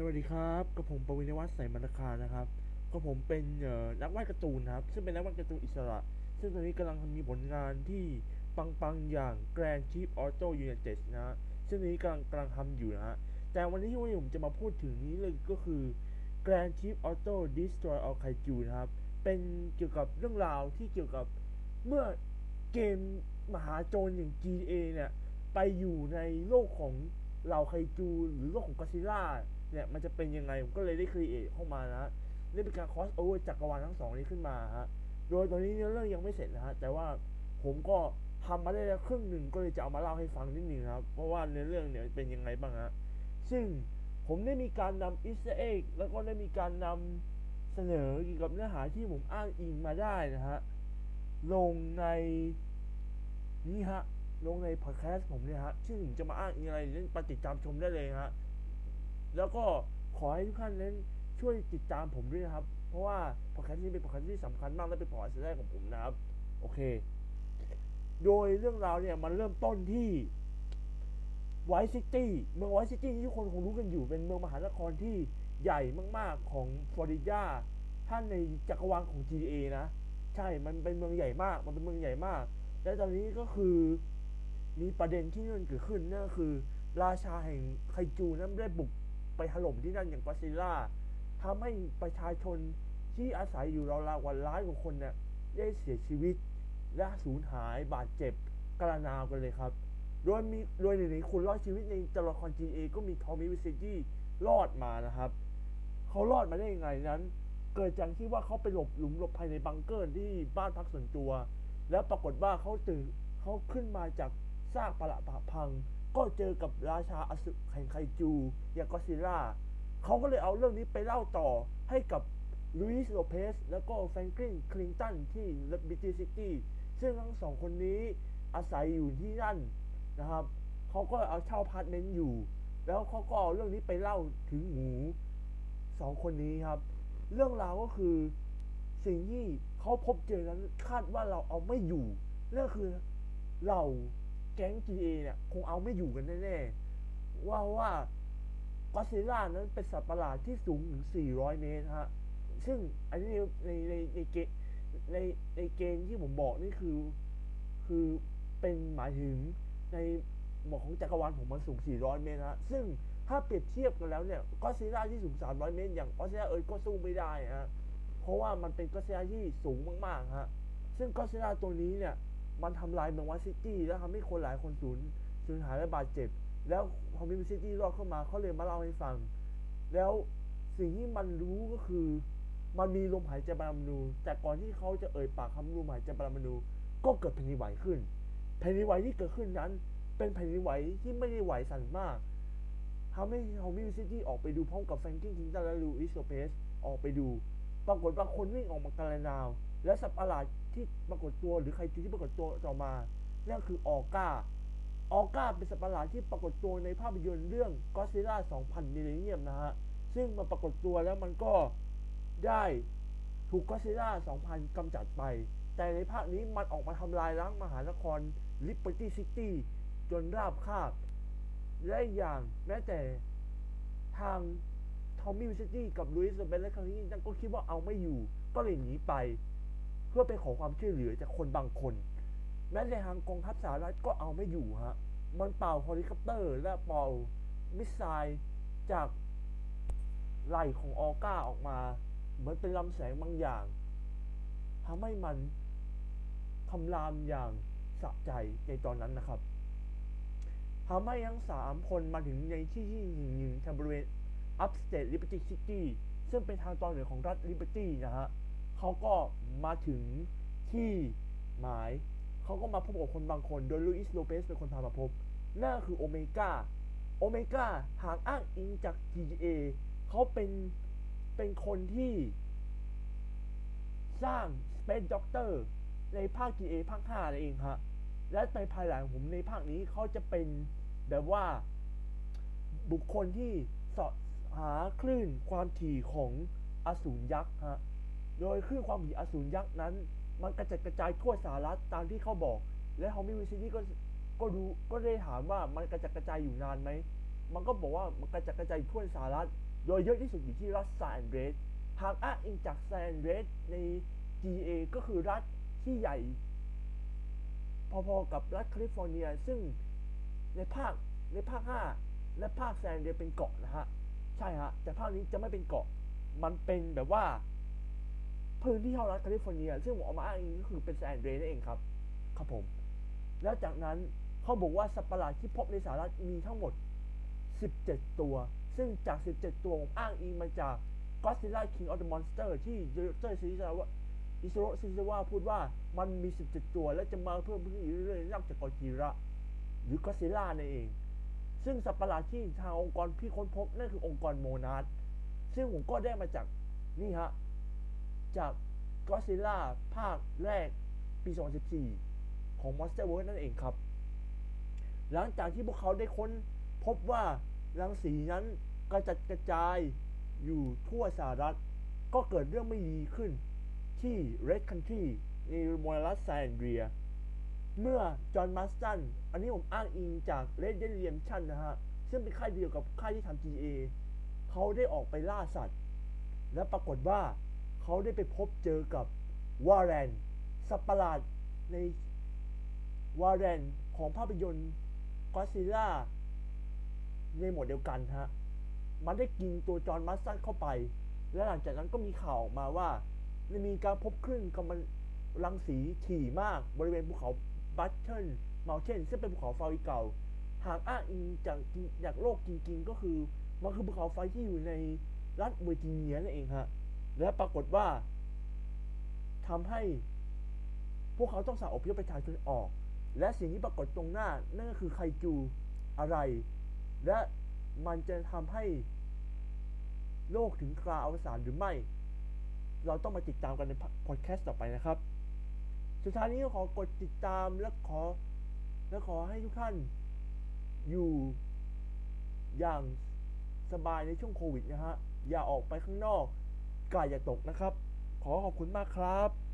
สวัสดีครับกับผมปวินวัฒน์ใสมรคานะครับก็ผมเป็นนักวาดการ์ตูนครับ ซึ่งเป็นนักวาดการ์ตูนอิสระ ซึ่งตอนนี้กำลังมีผลงานที่ปังๆอย่าง Grand Chief Auto United นะ ซึ่งนนี้กำลังกำลังทำอยู่นะฮะ แต่วันนี้ที่ผมจะมาพูดถึงนี้เลยก็คือ Grand Chief Auto Destroy All Kaiju นะครับ เป็นเกี่ยวกับเรื่องราวที่เกี่ยวกับเมื่อเกมมหาโจรอย่าง GTA เนี่ย ไปอยู่ในโลกของ เหล่าไคจูหรือโลกของกอซิล่าเนี่ยมันจะเป็นยังไงผมก็เลยได้ create เข้ามานะได้เป็นการ crossover จักรวาลทั้งสองนี้ขึ้นมาฮะโดยตอนนี้เรื่องยังไม่เสร็จนะฮะแต่ว่าผมก็ทำมาได้แล้วครึ่งหนึ่งก็เลยจะเอามาเล่าให้ฟังนิดนึงครับเพราะว่าในเรื่องเนี่ยเป็นยังไงบ้างฮะซึ่งผมได้มีการนำ Easter egg แล้วก็ได้มีการนำเสนอเกี่ยวกับเนื้อหาที่ผมอ้างอิงมาได้นะฮะลงในนี่ฮะ ลงในพอดแคสต์ผมเนี่ยฮะซึ่งจะมาอ้างอิงอะไรนั้นติดตามชมได้เลยฮะแล้วก็ขอให้ทุกท่านนั้นช่วยติดตามผมด้วยนะครับ เพราะว่าพอดแคสต์นี้เป็นพอดแคสต์ที่สำคัญมากและเป็นพอดแคสต์แรกของผมนะครับ โอเค โดยเรื่องราวเนี่ยมันเริ่มต้นที่ Vice City เมือง Vice City ที่ทุกคนคงรู้กันอยู่เป็นเมืองมหานครที่ใหญ่มาก ๆ ของฟลอริดาท่านในจักรวาลของ GTA นะ ใช่ มันเป็นเมืองใหญ่มาก มันเป็นเมืองใหญ่มาก และตอนนี้ก็คือ มีประเด็นที่นั่นเกิดขึ้นนั่นคือ ราชาแห่งไคจูนั้นได้บุกไปถล่มที่นั่นอย่างกอซิล่าทำให้ประชาชนที่อาศัยอยู่ราวๆวันล้านกว่าคนเนี่ยได้เสียชีวิตและสูญหายบาดเจ็บกระนาวกันเลยครับ โดยมีโดยหนึ่งในคนรอดชีวิตในตัวละครจีเอก็มีทอมมี่วิสซี่รอดมานะครับ เขารอดมาได้ยังไงนั้น เกิดจากที่ว่าเขาไปหลบหลุมหลบภัยในบังเกอร์ที่บ้านพักส่วนตัว แล้วปรากฏว่าเขาตื่นเขาขึ้นมาจาก ซากปรักหักพัง ก็เจอกับราชาอสูรแห่งไคจู อย่างกอซิล่าเขาก็เลยเอาเรื่องนี้ไปเล่าต่อให้กับ Luis Lopez แล้วก็ Franklin Clinton ที่ Liberty City ซึ่งทั้งสองคนนี้อาศัยอยู่ที่นั่นนะครับเขาก็เอาเช่าอพาร์ตเมนต์อยู่ แล้วเขาก็เอาเรื่องนี้ไปเล่าถึงหูสองคนนี้ครับ เรื่องราวก็คือสิ่งที่เขาพบเจอนั้นคาดว่าเราเอาไม่อยู่นั่นคือเรา แก๊ง GTA เนี่ยคงเอาไม่อยู่กันแน่ๆ ว่าว่ากอซิล่านั้นเป็นสัตว์ประหลาดที่สูงถึง 400 เมตรฮะ ซึ่งอันนี้ในในในเกในในเกณฑ์ที่ผมบอกนี่คือ คือเป็นหมายถึงในหมอกของจักรวาลผมมันสูง 400 เมตรฮะ ซึ่งถ้าเปรียบเทียบกันแล้วเนี่ยกอซิล่าที่สูง 300 เมตร อย่างกอซิล่า Earth ก็สู้ไม่ได้ฮะ เพราะว่ามันเป็นกอซิล่าที่สูงมากๆฮะ ซึ่งกอซิล่าตัวนี้เนี่ย มันทำลายเมือง Vice City แล้วทำให้คนหลายคนสูญสูญหายและบาดเจ็บ แล้วพอ Tommy Vercetti รอดเข้ามาเขาเลยมาเล่าให้ฟัง แล้วสิ่งที่มันรู้ก็คือ มันมีลมหายใจปรมาณูแต่ก่อนที่เขาจะเอ่ยปากคำลมหายใจปรมาณูก็เกิดแผ่นดินไหวขึ้น แผ่นดินไหวที่เกิดขึ้นนั้น เป็นแผ่นดินไหวที่ไม่ได้ไหวสั่นมากทำให้ Tommy Vercetti ออกไปดูพร้อมกับ Franklin Clinton และ Luis Lopez ออกไปดู ปรากฏว่าคนวิ่งออกมากาลนาว และสัตว์ประหลาด ที่ปรากฏตัวหรือใครที่ปรากฏตัวต่อมา นั่นคือออก้า ออก้าเป็นสัตว์ประหลาดที่ปรากฏตัวในภาพยนตร์เรื่องก็ซิล่า2000 Millennium นะฮะ ซึ่งมันปรากฏตัวแล้วมันก็ได้ถูกกอซิล่า2000กำจัดไป แต่ในภาคนี้มันออกมาทำลายล้างมหานคร Liberty City จนราบคาบ และอย่างแม้แต่ทาง Tommy Vercetti กับลุยส์โลเปซและแฟรงคลินก็คิดว่าเอาไม่อยู่ ก็เลยหนีไป เพื่อไปขอความช่วยเหลือจากคนบางคน แม้ในทางกองทัพสหรัฐก็เอาไม่อยู่ฮะ มันเป่าเฮลิคอปเตอร์ และเป่า missile จากไหล่ของ Orga ออกมา เหมือนเป็นลำแสงบางอย่างทำให้มันคำรามอย่างสะใจในตอนนั้นนะครับทำให้ทั้งสามคนมาถึงในที่ที่หนึ่งหนึ่งทบริเวณ Upstate Liberty City ซึ่งเป็นทางตอนเหนือของรัฐ Liberty นะฮะ เขาก็มาถึงที่หมาย เขาก็มาพบกับคนบางคน โดยลุอิสโลเปสเป็นคนพามาพบ นั่นคือโอเมก้า โอเมก้าหางอ้างอิงจาก G A เขาเป็นเป็นคนที่สร้าง Space Doctor ในภาค G A ภาค5นั่นเองฮะ และในภายหลังผมในภาคนี้เขาจะเป็นแบบว่าบุคคลที่สอดหาคลื่นความถี่ของอสูรยักษ์ฮะ โดยคลื่นความถี่อสูรยักษ์นั้น มันกระจัดกระจายทั่วสหรัฐตามที่เขาบอก และ Tommy Vercetti ก็ก็รู้ก็ได้ถามว่ามันกระจัดกระจายอยู่นานไหม มันก็บอกว่ามันกระจัดกระจายทั่วสหรัฐ โดยเยอะที่สุดอยู่ที่รัฐ San Andreas หากอ้างอิงจาก San Andreas ใน GTA ก็คือรัฐที่ใหญ่ พอๆกับรัฐแคลิฟอร์เนีย ซึ่งในภาคในภาค 5 และภาค San Andreas เป็นเกาะนะฮะ ใช่ฮะ แต่ภาคนี้จะไม่เป็นเกาะ มันเป็นแบบว่า พื้นที่เท่ารัฐแคลิฟอร์เนีย ซึ่งผมเอามาอ้างอิงก็คือเป็น San Andreas นั่นเองครับ ครับผม แล้วจากนั้นเขาบอกว่าสัตว์ประหลาดที่พบในสหรัฐมีทั้งหมด 17 ตัว ซึ่งจาก 17 ตัวผมอ้างอิงมาจาก Godzilla King of the Monster ที่เซริซาว่าอิชิโร่เซริซาว่าพูดว่ามันมี 17 ตัว และจะมาเพิ่มขึ้นอีกเรื่อยๆนอกจากกอจิระหรือก็ซิล่านั่นเอง ซึ่งสัตว์ประหลาดที่ทางองค์กรพี่ค้นพบนั่นคือองค์กรโมนาร์ดซึ่งผมก็ได้มาจากนี่ฮะ จากก็ซิล่าภาคแรกปี 2014 ของ Monster World นั่นเองครับ หลังจากที่พวกเขาได้ค้นพบว่ารังสีนั้นกระจัดกระจายอยู่ทั่วสหรัฐ ก็เกิดเรื่องไม่ดีขึ้นที่ Red Country ในมอรัสแซนเดีย เมื่อจอห์นมัสตัน อันนี้ผมอ้างอิงจาก Red Dead Redemption นะฮะ ซึ่งเป็นค่ายเดียวกับค่ายที่ทำ GTA เขาได้ออกไปล่าสัตว์ และปรากฏว่า เขาได้ไปพบเจอกับวาแรนสัตว์ปหลาดในวาแรนของภาพยนตร์ก็ซิล่าในหมวดเดียวกันฮะ มันได้กินตัวจอห์นมัสตันเข้าไป และหลังจากนั้นก็มีข่าวออกมาว่ามีการพบคลื่นกัมมันตรังสีถี่มากบริเวณภูเขา Battle Mountain ซึ่งเป็นภูเขาไฟเก่า หากอ้างอิงจากจากโลกจริงๆ ก็คือ มันคือภูเขาไฟที่อยู่ในรัฐเวอร์จิเนียนั่นเองฮะ และปรากฏว่าทำให้พวกเขาต้องสั่งอพยพประชาชนออก และสิ่งที่ปรากฏตรงหน้า นั่นก็คือไคจูอะไร และมันจะทำให้โลกถึงคราอวสานหรือไม่ เราต้องมาติดตามกันในพอดแคสต์ต่อไปนะครับ สุดท้ายนี้ก็ขอกดติดตามและขอ และขอให้ทุกท่านอยู่อย่างสบายในช่วงโควิดนะฮะ อย่าออกไปข้างนอก กาอย่าตกนะครับ ขอขอบคุณมากครับ